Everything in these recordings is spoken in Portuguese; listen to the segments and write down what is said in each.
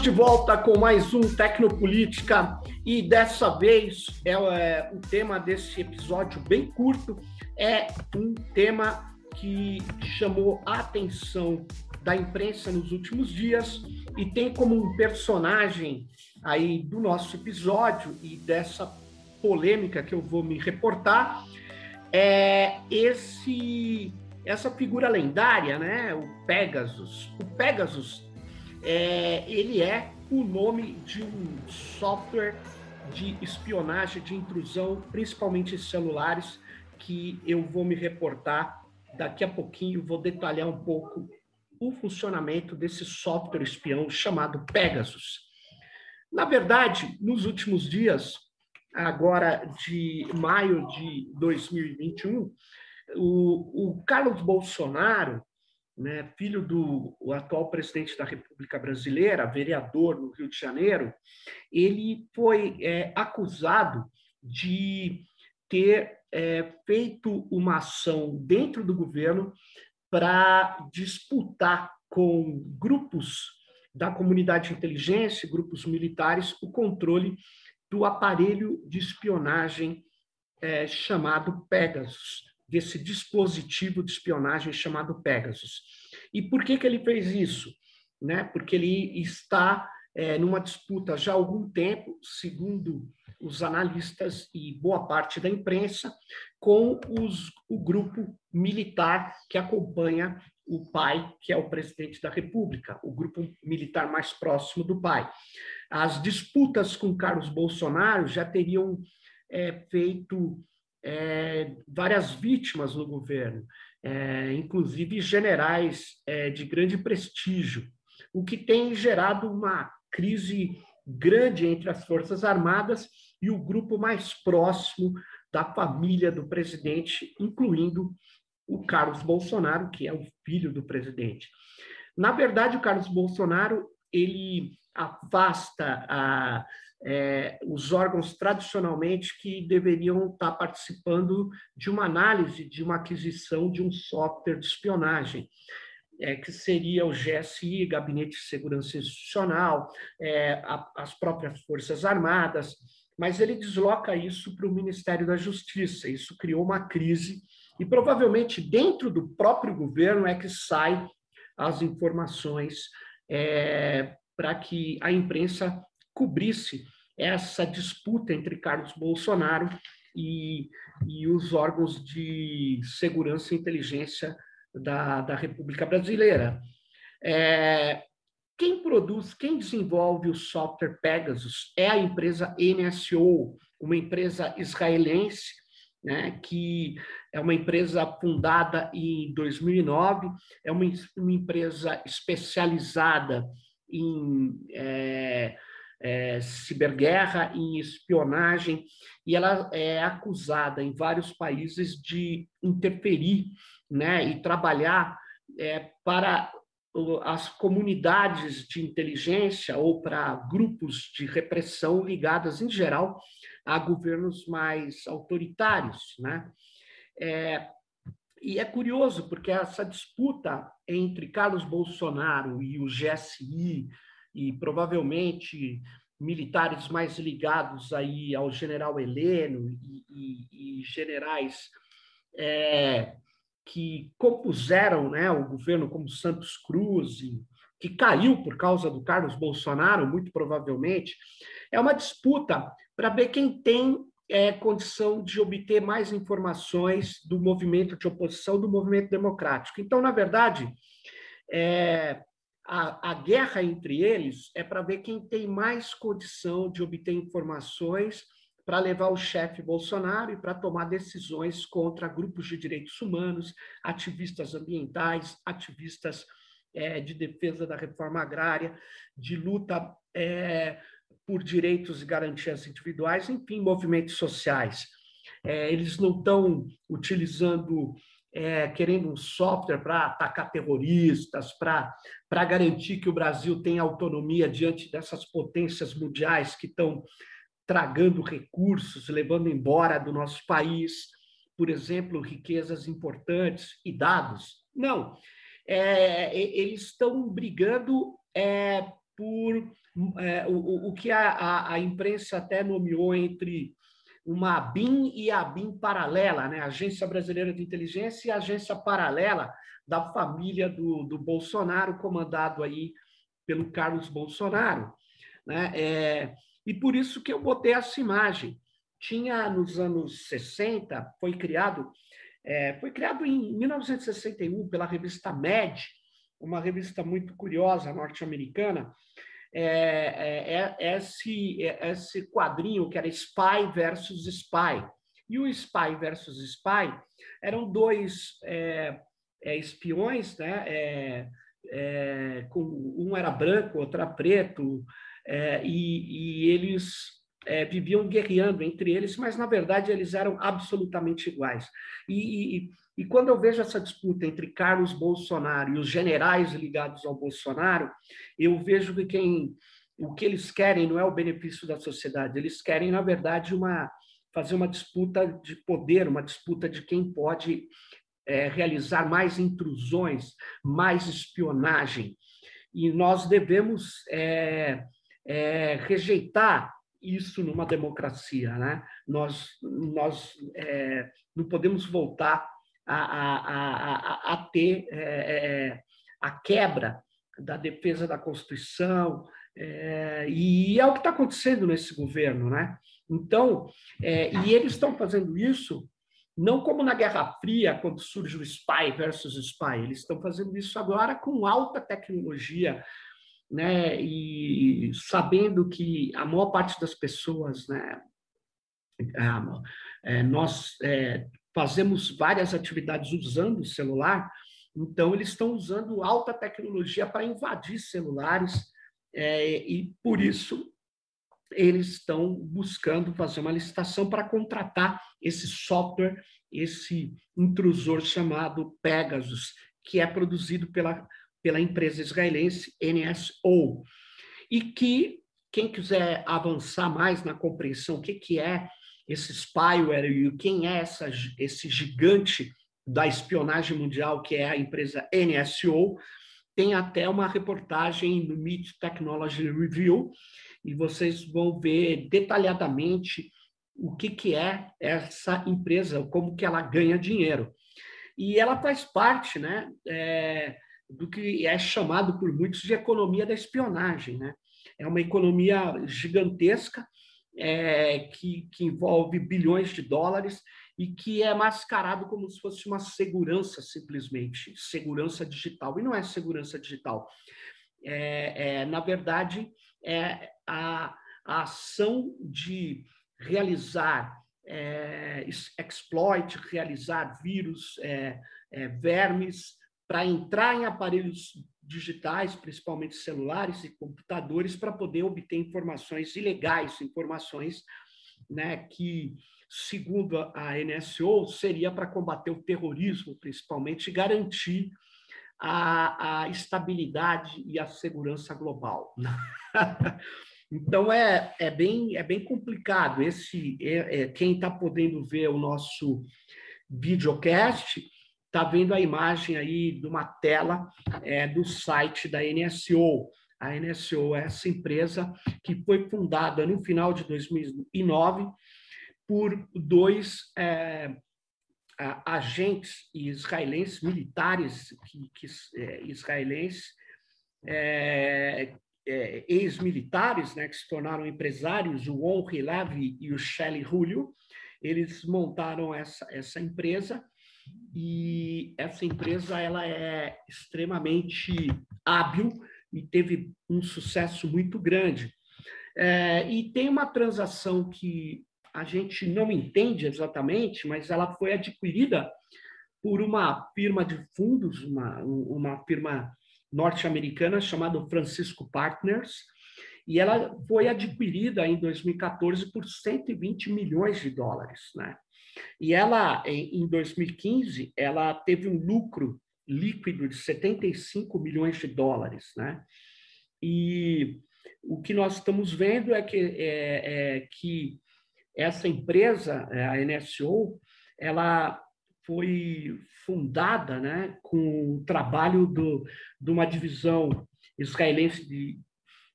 Estamos de volta com mais um Tecnopolítica e dessa vez é, é, o tema desse episódio bem curto é um tema que chamou a atenção da imprensa nos últimos dias e tem como um personagem aí do nosso episódio e dessa polêmica que eu vou me reportar é esse essa figura lendária, né? O Pegasus. O Pegasus é, ele é o nome de um software de espionagem, de intrusão, principalmente em celulares, que eu vou me reportar daqui a pouquinho, vou detalhar um pouco o funcionamento desse software espião chamado Pegasus. Na verdade, nos últimos dias, agora de maio de 2021, o, o Carlos Bolsonaro né, filho do atual presidente da República Brasileira, vereador no Rio de Janeiro, ele foi é, acusado de ter é, feito uma ação dentro do governo para disputar com grupos da comunidade de inteligência, grupos militares, o controle do aparelho de espionagem é, chamado Pegasus desse dispositivo de espionagem chamado Pegasus. E por que, que ele fez isso? Né? Porque ele está é, numa disputa já há algum tempo, segundo os analistas e boa parte da imprensa, com os, o grupo militar que acompanha o pai, que é o presidente da República, o grupo militar mais próximo do pai. As disputas com Carlos Bolsonaro já teriam é, feito é, várias vítimas no governo, é, inclusive generais é, de grande prestígio, o que tem gerado uma crise grande entre as Forças Armadas e o grupo mais próximo da família do presidente, incluindo o Carlos Bolsonaro, que é o filho do presidente. Na verdade, o Carlos Bolsonaro ele afasta a é, os órgãos tradicionalmente que deveriam estar participando de uma análise, de uma aquisição de um software de espionagem. É, que seria o GSI, Gabinete de Segurança Institucional, é, a, as próprias Forças Armadas, mas ele desloca isso para o Ministério da Justiça. Isso criou uma crise e provavelmente dentro do próprio governo é que saem as informações é, para que a imprensa cobrisse essa disputa entre Carlos Bolsonaro e, e os órgãos de segurança e inteligência da, da República Brasileira. É, quem produz, quem desenvolve o software Pegasus é a empresa NSO, uma empresa israelense, né, que é uma empresa fundada em 2009, é uma, uma empresa especializada em é, é, ciberguerra, em espionagem, e ela é acusada em vários países de interferir né, e trabalhar é, para as comunidades de inteligência ou para grupos de repressão ligadas, em geral, a governos mais autoritários. Né? É, e é curioso, porque essa disputa entre Carlos Bolsonaro e o GSI, e provavelmente militares mais ligados aí ao general Heleno e, e, e generais é, que compuseram né, o governo como Santos Cruz, e, que caiu por causa do Carlos Bolsonaro, muito provavelmente, é uma disputa para ver quem tem é, condição de obter mais informações do movimento de oposição, do movimento democrático. Então, na verdade, é, a, a guerra entre eles é para ver quem tem mais condição de obter informações para levar o chefe Bolsonaro e para tomar decisões contra grupos de direitos humanos, ativistas ambientais, ativistas é, de defesa da reforma agrária, de luta é, por direitos e garantias individuais, enfim, movimentos sociais. É, eles não estão utilizando é, querendo um software para atacar terroristas, para garantir que o Brasil tenha autonomia diante dessas potências mundiais que estão tragando recursos, levando embora do nosso país, por exemplo, riquezas importantes e dados. Não. É, eles estão brigando é, por é, o, o que a, a, a, imprensa até nomeou entre uma ABIN e ABIN paralela, né? Agência Brasileira de Inteligência e agência paralela da família do, do Bolsonaro, comandado aí pelo Carlos Bolsonaro. Né? É, e por isso que eu botei essa imagem. Tinha nos anos 60, foi criado, é, foi criado em 1961 pela revista Med, uma revista muito curiosa norte-americana, é, é, é, esse, é, esse quadrinho que era Spy versus Spy. E o Spy versus Spy eram dois é, é, espiões, né? É, é, com, um era branco, outro era preto, é, e, e, eles é, viviam guerreando entre eles, mas na verdade eles eram absolutamente iguais. E, e, e, quando eu vejo essa disputa entre Carlos Bolsonaro e os generais ligados ao Bolsonaro, eu vejo que quem o que eles querem não é o benefício da sociedade, eles querem na verdade uma fazer uma disputa de poder, uma disputa de quem pode é, realizar mais intrusões, mais espionagem. E nós devemos é, é, rejeitar isso numa democracia. Né? Nós, nós é, não podemos voltar a, a, a, a ter é, é, a quebra da defesa da Constituição, e é o que está acontecendo nesse governo. Né? Então, e eles estão fazendo isso não como na Guerra Fria, quando surge o spy versus spy. Eles estão fazendo isso agora com alta tecnologia, né? E sabendo que a maior parte das pessoas, né? É, nós é, fazemos várias atividades usando o celular, então eles estão usando alta tecnologia para invadir celulares é, e por isso eles estão buscando fazer uma licitação para contratar esse software, esse intrusor chamado Pegasus, que é produzido pela, pela empresa israelense NSO. E que, quem quiser avançar mais na compreensão o que, que é esse spyware e quem é essa, esse gigante da espionagem mundial, que é a empresa NSO, tem até uma reportagem no Meet Technology Review, e vocês vão ver detalhadamente o que, que é essa empresa, como que ela ganha dinheiro. E ela faz parte né, é, do que é chamado por muitos de economia da espionagem. Né? É uma economia gigantesca é, que, que envolve bilhões de dólares e que é mascarado como se fosse uma segurança, simplesmente, segurança digital. E não é segurança digital. É, é na verdade, é a, a ação de realizar é, exploit, realizar vírus, é, é, vermes, para entrar em aparelhos digitais, principalmente celulares e computadores, para poder obter informações ilegais, informações né, que, segundo a NSO, seria para combater o terrorismo, principalmente, e garantir a, a estabilidade e a segurança global. Então é, é, bem, é bem complicado. Esse é, é quem está podendo ver o nosso videocast está vendo a imagem aí de uma tela é, do site da NSO. A NSO é essa empresa que foi fundada no final de 2009 por dois é, agentes israelenses, militares que, que é, israelenses, é, é, ex-militares, né, que se tornaram empresários, o Henri Levy e o Shelley Julio, eles montaram essa, essa empresa e essa empresa ela é extremamente hábil e teve um sucesso muito grande. É, e tem uma transação que a gente não entende exatamente, mas ela foi adquirida por uma firma de fundos, uma, uma firma norte-americana chamada Francisco Partners, e ela foi adquirida em 2014 por 120 milhões de dólares, né? E ela, em 2015, ela teve um lucro líquido de 75 milhões de dólares, né? E o que nós estamos vendo é que, é, é que essa empresa, a NSO, ela foi fundada né, com o trabalho do, de uma divisão israelense de,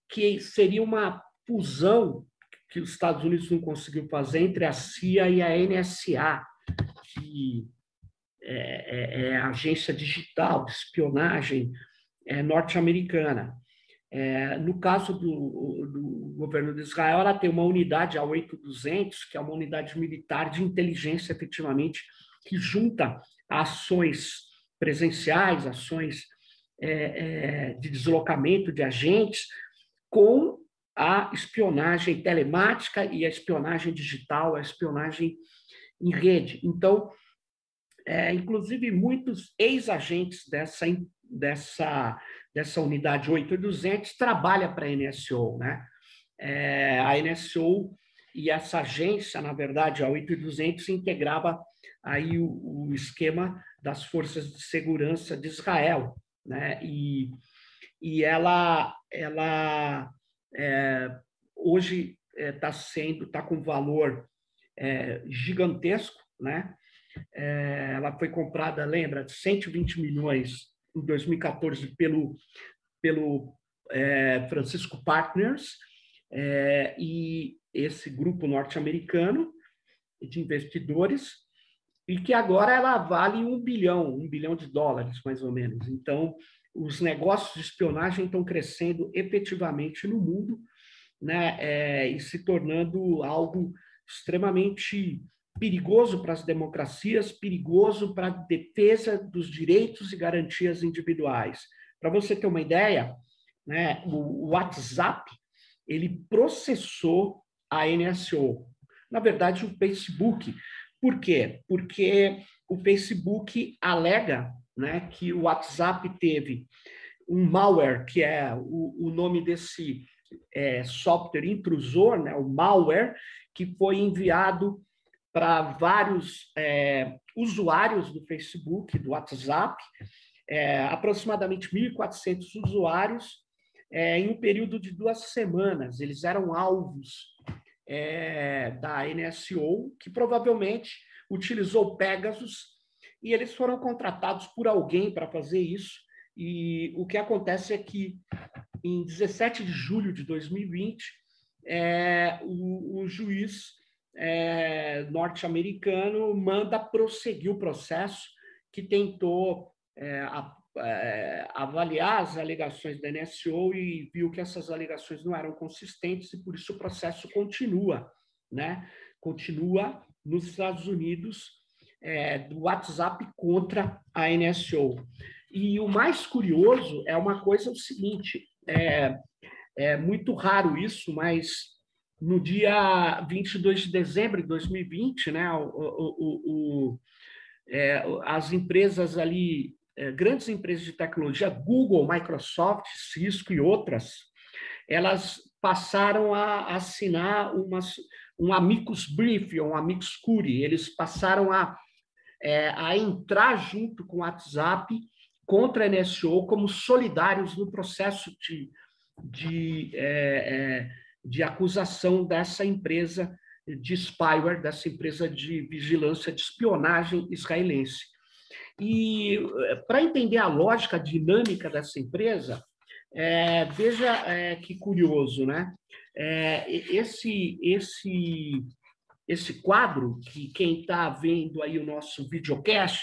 que seria uma fusão que os Estados Unidos não conseguiu fazer entre a CIA e a NSA, que é, é, é a agência digital de espionagem é, norte-americana. É, no caso do, do, governo de Israel, ela tem uma unidade, a 8200, que é uma unidade militar de inteligência, efetivamente, que junta ações presenciais, ações é, é, de deslocamento de agentes, com a espionagem telemática e a espionagem digital, a espionagem em rede. Então, é, inclusive, muitos ex-agentes dessa, dessa, dessa unidade 8200 trabalham para a NSO. Né? É, a NSO e essa agência, na verdade, a 8200, integrava aí o, o esquema das forças de segurança de Israel. Né? E, e ela, ela é, hoje está é, sendo, está com valor é, gigantesco, né? É, ela foi comprada, lembra, de 120 milhões em 2014 pelo, pelo é, Francisco Partners é, e esse grupo norte-americano de investidores e que agora ela vale um bilhão, um bilhão de dólares, mais ou menos. Então, os negócios de espionagem estão crescendo efetivamente no mundo, né, é, e se tornando algo extremamente perigoso para as democracias, perigoso para a defesa dos direitos e garantias individuais. Para você ter uma ideia, né, o WhatsApp ele processou a NSO, na verdade o Facebook. Por quê? Porque o Facebook alega né, que o WhatsApp teve um malware, que é o, o nome desse é, software intrusor, né, o malware, que foi enviado para vários é, usuários do Facebook, do WhatsApp, é, aproximadamente 1.400 usuários, é, em um período de duas semanas. Eles eram alvos é, da NSO, que provavelmente utilizou Pegasus e eles foram contratados por alguém para fazer isso. E o que acontece é que, em 17 de julho de 2020, é, o, o juiz é, norte-americano manda prosseguir o processo que tentou é, a, é, avaliar as alegações da NSO e viu que essas alegações não eram consistentes e por isso o processo continua, né? Continua nos Estados Unidos é, do WhatsApp contra a NSO. E o mais curioso é uma coisa o seguinte, é, é muito raro isso, mas no dia 22 de dezembro de 2020, né, o, o, o, é, as empresas ali, é, grandes empresas de tecnologia, Google, Microsoft, Cisco e outras, elas passaram a assinar umas, um amicus brief, um amicus curiae, eles passaram a é, a entrar junto com o WhatsApp contra a NSO como solidários no processo de, de, é, é, de acusação dessa empresa de spyware, dessa empresa de vigilância de espionagem israelense. E para entender a lógica a dinâmica dessa empresa, é, veja é, que curioso, né? É, esse, esse esse quadro, que quem está vendo aí o nosso videocast,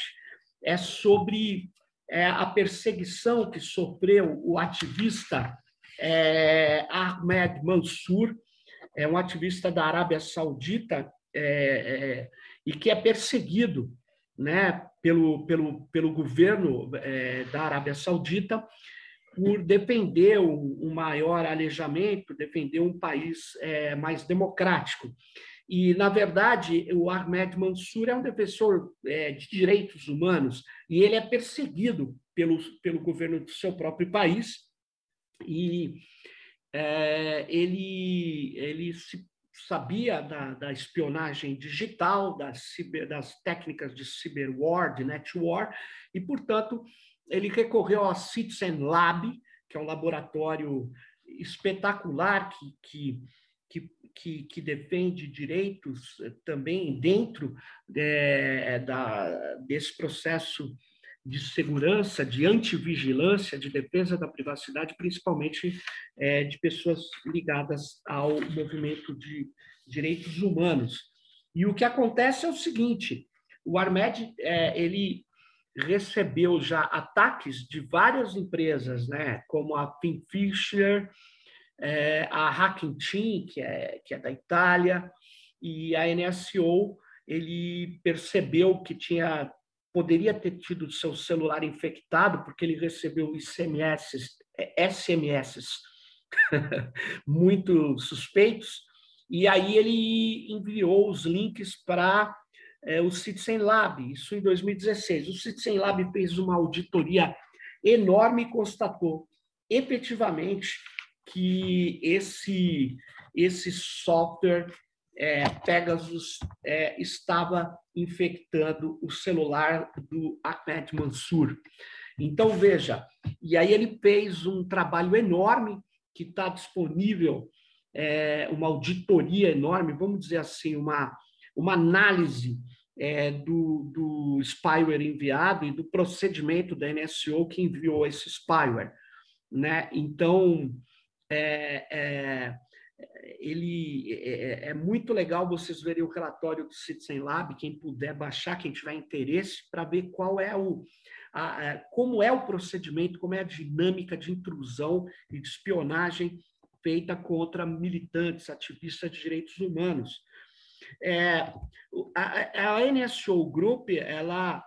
é sobre é, a perseguição que sofreu o ativista é, Ahmed Mansour, é um ativista da Arábia Saudita é, é, e que é perseguido né, pelo, pelo, pelo governo é, da Arábia Saudita por defender um, maior alejamento, defender um país é, mais democrático. E, na verdade, o Ahmed Mansour é um defensor é, de direitos humanos e ele é perseguido pelo, pelo governo do seu próprio país. E é, ele, ele se sabia da, da espionagem digital, das, ciber, das técnicas de cyberwar, de netwar, e, portanto, ele recorreu ao Citizen Lab, que é um laboratório espetacular que, que que, que, que defende direitos eh, também dentro é, da, desse processo de segurança, de antivigilância, de defesa da privacidade, principalmente é, de pessoas ligadas ao movimento de direitos humanos. E o que acontece é o seguinte: o Armed é, ele recebeu já ataques de várias empresas, né, como a Finfisher, é, a Hacking Team, que é, que é da Itália, e a NSO, ele percebeu que tinha poderia ter tido seu celular infectado porque ele recebeu SMS, SMS muito suspeitos, e aí ele enviou os links para é, o Citizen Lab, isso em 2016. O Citizen Lab fez uma auditoria enorme e constatou efetivamente que esse, esse software é, Pegasus é, estava infectando o celular do Ahmed Mansur. Então, veja, e aí ele fez um trabalho enorme que está disponível, é, uma auditoria enorme, vamos dizer assim, uma, uma análise é, do, do spyware enviado e do procedimento da NSO que enviou esse spyware. Né? Então, é, é, ele é, é, é, muito legal vocês verem o relatório do Citizen Lab, quem puder baixar, quem tiver interesse, para ver qual é o a, a, como é o procedimento, como é a dinâmica de intrusão e de espionagem feita contra militantes, ativistas de direitos humanos. É, a, a NSO Group ela,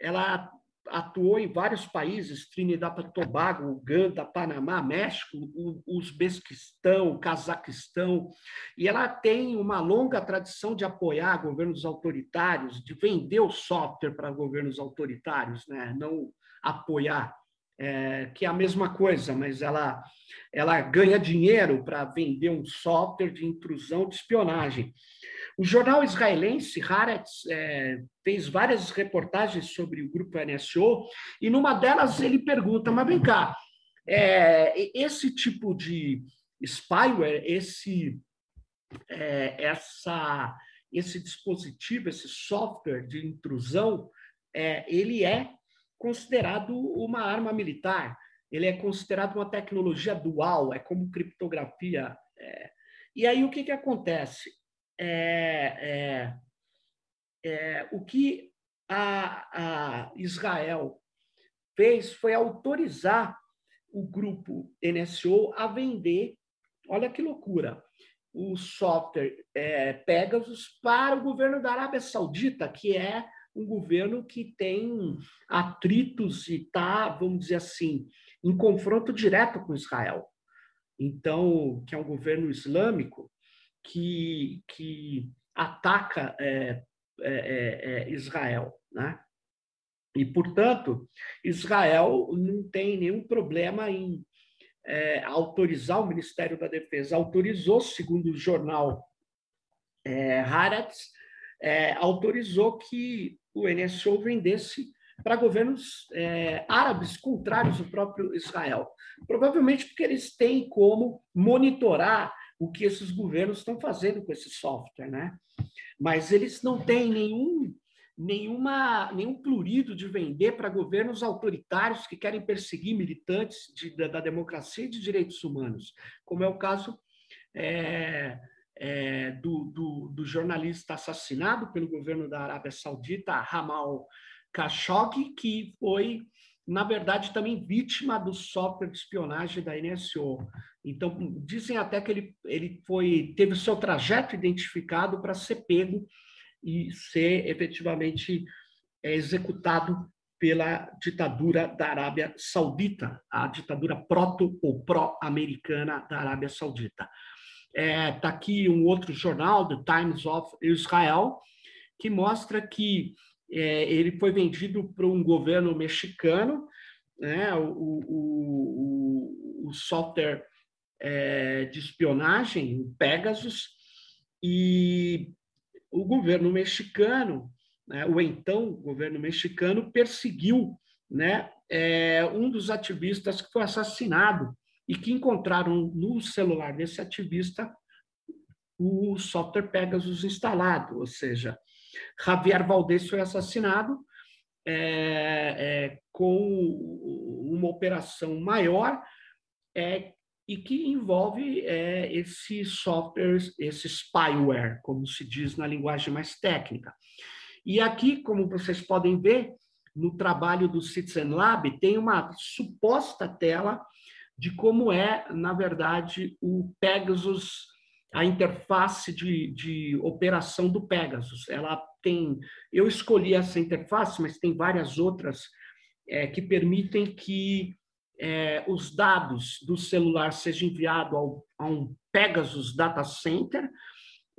ela atuou em vários países, Trinidad e Tobago, Uganda, Panamá, México, Uzbequistão, Cazaquistão, e ela tem uma longa tradição de apoiar governos autoritários, de vender o software para governos autoritários, né? não apoiar, é, que é a mesma coisa, mas ela, ela ganha dinheiro para vender um software de intrusão de espionagem. O jornal israelense Haaretz é, fez várias reportagens sobre o grupo NSO e numa delas ele pergunta, mas vem cá, é, esse tipo de spyware, esse, é, essa, esse dispositivo, esse software de intrusão, é, ele é considerado uma arma militar, ele é considerado uma tecnologia dual, é como criptografia. É. E aí o que, que acontece? É, é, é, o que a, a Israel fez foi autorizar o grupo NSO a vender, olha que loucura, o software é, Pegasus para o governo da Arábia Saudita, que é um governo que tem atritos e está, vamos dizer assim, em confronto direto com Israel. Então, que é um governo islâmico, que, que ataca é, é, é, é, Israel. Né? E, portanto, Israel não tem nenhum problema em é, autorizar, o Ministério da Defesa autorizou, segundo o jornal é, Haaretz, é, autorizou que o NSO vendesse para governos é, árabes contrários ao próprio Israel. Provavelmente porque eles têm como monitorar o que esses governos estão fazendo com esse software, né? Mas eles não têm nenhum nenhuma, nenhum plurido de vender para governos autoritários que querem perseguir militantes de, da, da, democracia e de direitos humanos, como é o caso é, é, do, do, do, jornalista assassinado pelo governo da Arábia Saudita, Ramal Khashoggi, que foi na verdade, também vítima do software de espionagem da NSO. Então, dizem até que ele, ele foi teve o seu trajeto identificado para ser pego e ser efetivamente é, executado pela ditadura da Arábia Saudita, a ditadura proto ou pró-americana da Arábia Saudita. Está é, tá aqui um outro jornal, The Times of Israel, que mostra que é, ele foi vendido para um governo mexicano, né, o, o, o, o software é, de espionagem, o Pegasus, e o governo mexicano, né, o então governo mexicano, perseguiu né, é, um dos ativistas que foi assassinado e que encontraram no celular desse ativista o software Pegasus instalado, ou seja, Javier Valdez foi assassinado é, é, com uma operação maior é, e que envolve é, esse software, esse spyware, como se diz na linguagem mais técnica. E aqui, como vocês podem ver, no trabalho do Citizen Lab, tem uma suposta tela de como é, na verdade, o Pegasus, a interface de, de operação do Pegasus. Ela tem. Eu escolhi essa interface, mas tem várias outras é, que permitem que é, os dados do celular sejam enviados ao, a um Pegasus Data Center,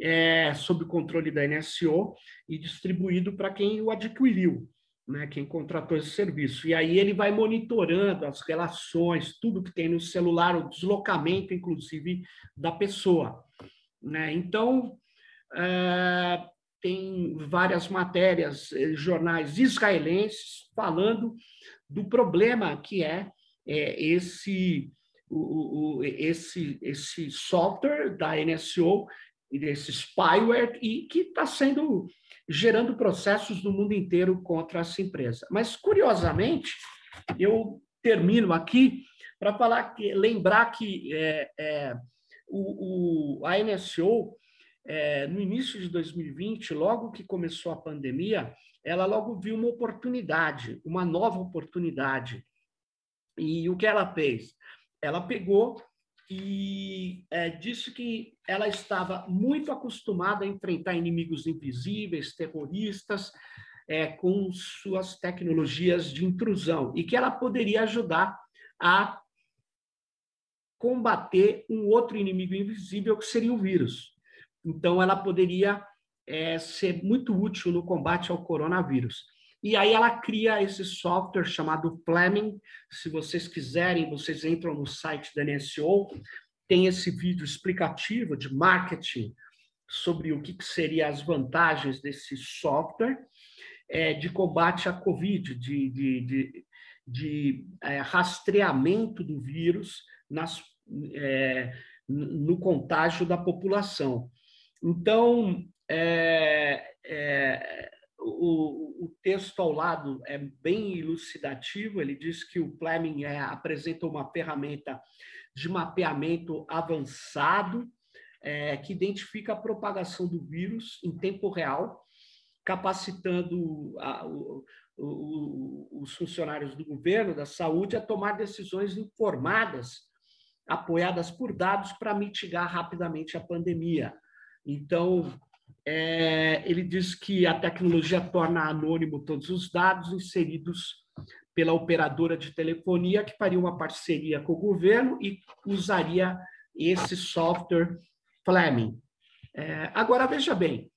é, sob controle da NSO, e distribuído para quem o adquiriu, né, quem contratou esse serviço. E aí ele vai monitorando as relações, tudo que tem no celular, o deslocamento, inclusive, da pessoa. Né? Então, é, tem várias matérias, eh, jornais israelenses, falando do problema que é é, esse, o, o, esse, esse software da NSO, esse spyware, e que está sendo gerando processos no mundo inteiro contra essa empresa. Mas, curiosamente, eu termino aqui para falar que lembrar que é, é, o, o, a NSO, é, no início de 2020, logo que começou a pandemia, ela logo viu uma oportunidade, uma nova oportunidade e o que ela fez? Ela pegou e é, disse que ela estava muito acostumada a enfrentar inimigos invisíveis, terroristas, é, com suas tecnologias de intrusão, e que ela poderia ajudar a combater um outro inimigo invisível, que seria o vírus. Então, ela poderia é, ser muito útil no combate ao coronavírus. E aí ela cria esse software chamado Fleming. Se vocês quiserem, vocês entram no site da NSO, tem esse vídeo explicativo de marketing sobre o que, que seriam as vantagens desse software é, de combate à Covid, de, de, de, de é, rastreamento do vírus nas, é, no contágio da população. Então, é, é o, o, texto ao lado é bem elucidativo. Ele diz que o Fleming é, apresenta uma ferramenta de mapeamento avançado é, que identifica a propagação do vírus em tempo real, capacitando a, o, o, os funcionários do governo, da saúde, a tomar decisões informadas, apoiadas por dados, para mitigar rapidamente a pandemia. Então, é, ele diz que a tecnologia torna anônimo todos os dados inseridos pela operadora de telefonia, que faria uma parceria com o governo e usaria esse software Fleming. É, agora, veja bem,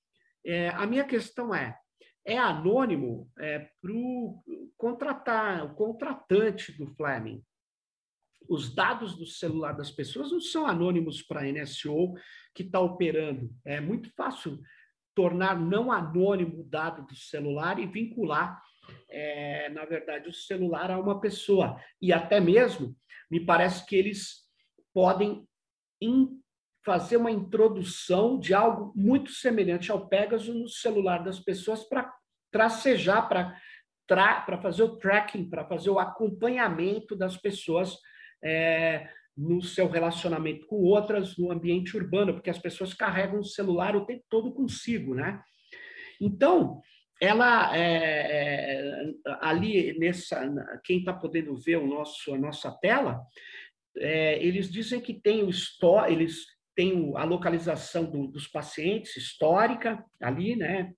é, a minha questão é, é anônimo é, para o contratar, o contratante do Fleming. Os dados do celular das pessoas não são anônimos para a NSO que está operando. É muito fácil tornar não anônimo o dado do celular e vincular, é, na verdade, o celular a uma pessoa. E até mesmo, me parece que eles podem fazer uma introdução de algo muito semelhante ao Pegasus no celular das pessoas para tracejar, para para fazer o tracking, para fazer o acompanhamento das pessoas é, no seu relacionamento com outras no ambiente urbano, porque as pessoas carregam o celular o tempo todo consigo, né? Então, ela é, é ali nessa, quem está podendo ver o nosso a nossa tela, é, eles dizem que tem o eles têm a localização do, dos pacientes histórica ali, né?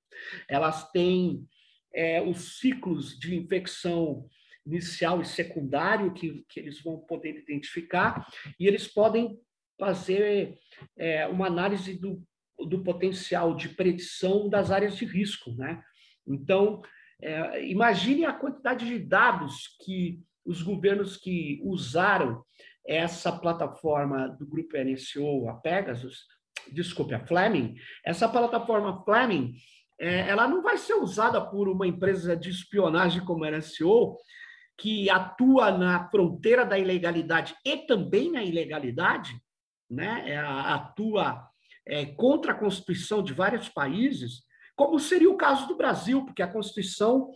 Elas têm é, os ciclos de infecção inicial e secundário que, que eles vão poder identificar, e eles podem fazer é, uma análise do, do potencial de predição das áreas de risco. Né? Então, é, imagine a quantidade de dados que os governos que usaram essa plataforma do grupo NSO, a Pegasus, desculpe, a Fleming, essa plataforma Fleming, é, ela não vai ser usada por uma empresa de espionagem como a NSO que atua na fronteira da ilegalidade e também na ilegalidade, né? É, atua é, contra a Constituição de vários países, como seria o caso do Brasil, porque a Constituição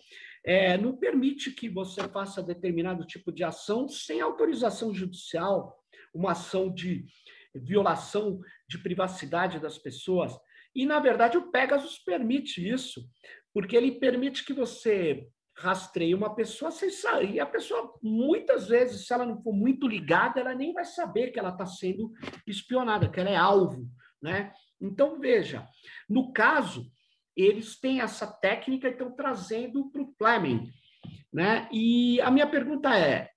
é, não permite que você faça determinado tipo de ação sem autorização judicial, uma ação de violação de privacidade das pessoas. E, na verdade, o Pegasus permite isso, porque ele permite que você rastreie uma pessoa sem sair. E a pessoa, muitas vezes, se ela não for muito ligada, ela nem vai saber que ela está sendo espionada, que ela é alvo. Né? Então, veja, no caso, eles têm essa técnica e estão trazendo para o Fleming. Né? E a minha pergunta é,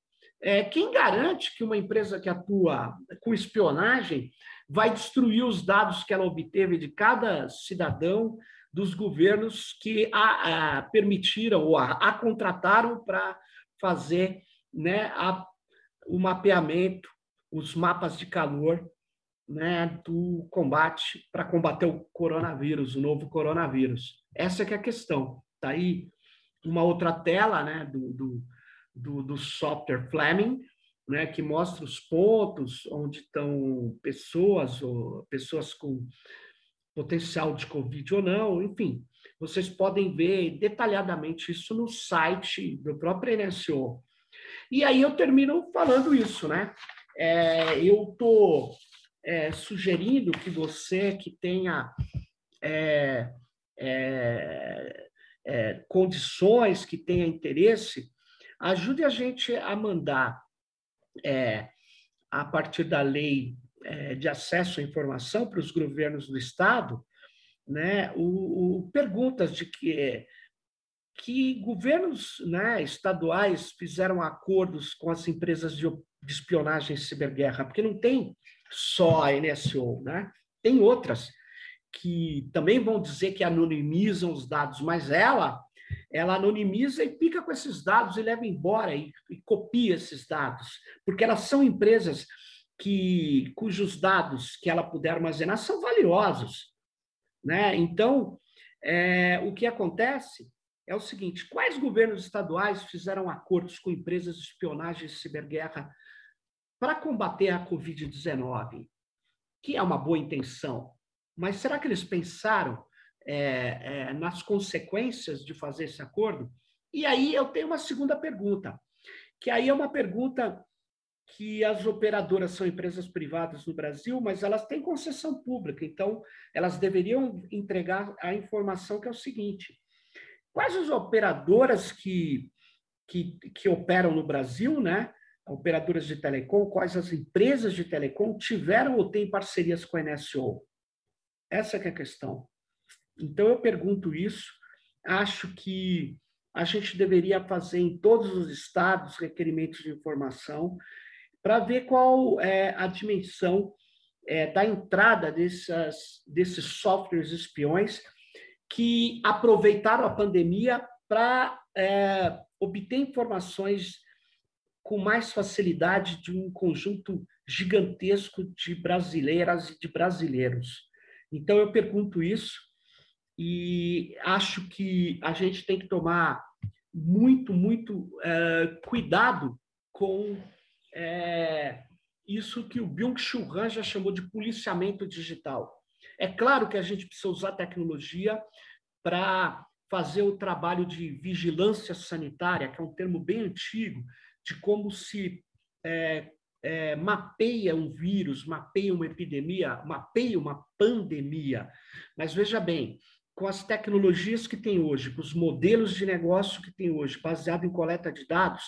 é, quem garante que uma empresa que atua com espionagem vai destruir os dados que ela obteve de cada cidadão dos governos que a, a permitiram ou a, a contrataram para fazer né, a, o mapeamento, os mapas de calor né, do combate para combater o coronavírus, o novo coronavírus. Essa é que é a questão. Está aí uma outra tela né, do, do, do, do software Fleming, né, que mostra os pontos onde estão pessoas ou pessoas com potencial de Covid ou não, enfim, vocês podem ver detalhadamente isso no site do próprio NSO. E aí eu termino falando isso, né? É, eu estou é, sugerindo que você que tenha é, é, é, condições, que tenha interesse, ajude a gente a mandar, é, a partir da lei é, de acesso à informação para os governos do Estado, né, o, o perguntas de que, que governos né, estaduais fizeram acordos com as empresas de, de espionagem e ciberguerra, porque não tem só a NSO, né? tem outras que também vão dizer que anonimizam os dados, mas ela ela anonimiza e pica com esses dados e leva embora e, e copia esses dados, porque elas são empresas que cujos dados que ela puder armazenar são valiosos, né? Então, é, o que acontece é o seguinte: quais governos estaduais fizeram acordos com empresas de espionagem e ciberguerra para combater a Covid-19? Que é uma boa intenção, mas será que eles pensaram é, é, nas consequências de fazer esse acordo? E aí eu tenho uma segunda pergunta, que aí é uma pergunta que as operadoras são empresas privadas no Brasil, mas elas têm concessão pública, então elas deveriam entregar a informação que é o seguinte: quais as operadoras que, que, que operam no Brasil, né? Operadoras de telecom, quais as empresas de telecom tiveram ou têm parcerias com a NSO? Essa é a questão. Então eu pergunto isso, acho que a gente deveria fazer em todos os estados requerimentos de informação para ver qual é a dimensão é, da entrada dessas, desses softwares espiões que aproveitaram a pandemia para é, obter informações com mais facilidade de um conjunto gigantesco de brasileiras e de brasileiros. Então, eu pergunto isso e acho que a gente tem que tomar muito, muito é, cuidado com é, isso que o Byung-Chul Han já chamou de policiamento digital. É claro que a gente precisa usar tecnologia para fazer o trabalho de vigilância sanitária, que é um termo bem antigo, de como se é, é, mapeia um vírus, mapeia uma epidemia, mapeia uma pandemia. Mas veja bem, com as tecnologias que tem hoje, com os modelos de negócio que tem hoje, baseado em coleta de dados,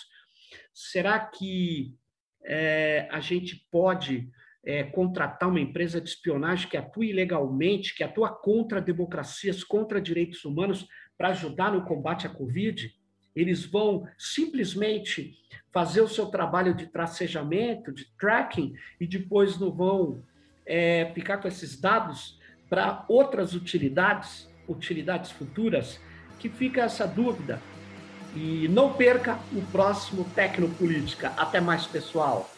será que é, a gente pode é, contratar uma empresa de espionagem que atua ilegalmente, que atua contra democracias, contra direitos humanos, para ajudar no combate à Covid? Eles vão simplesmente fazer o seu trabalho de tracejamento, de tracking, e depois não vão é, ficar com esses dados para outras utilidades, utilidades futuras, que fica essa dúvida. E não perca o próximo Tecnopolítica. Até mais, pessoal.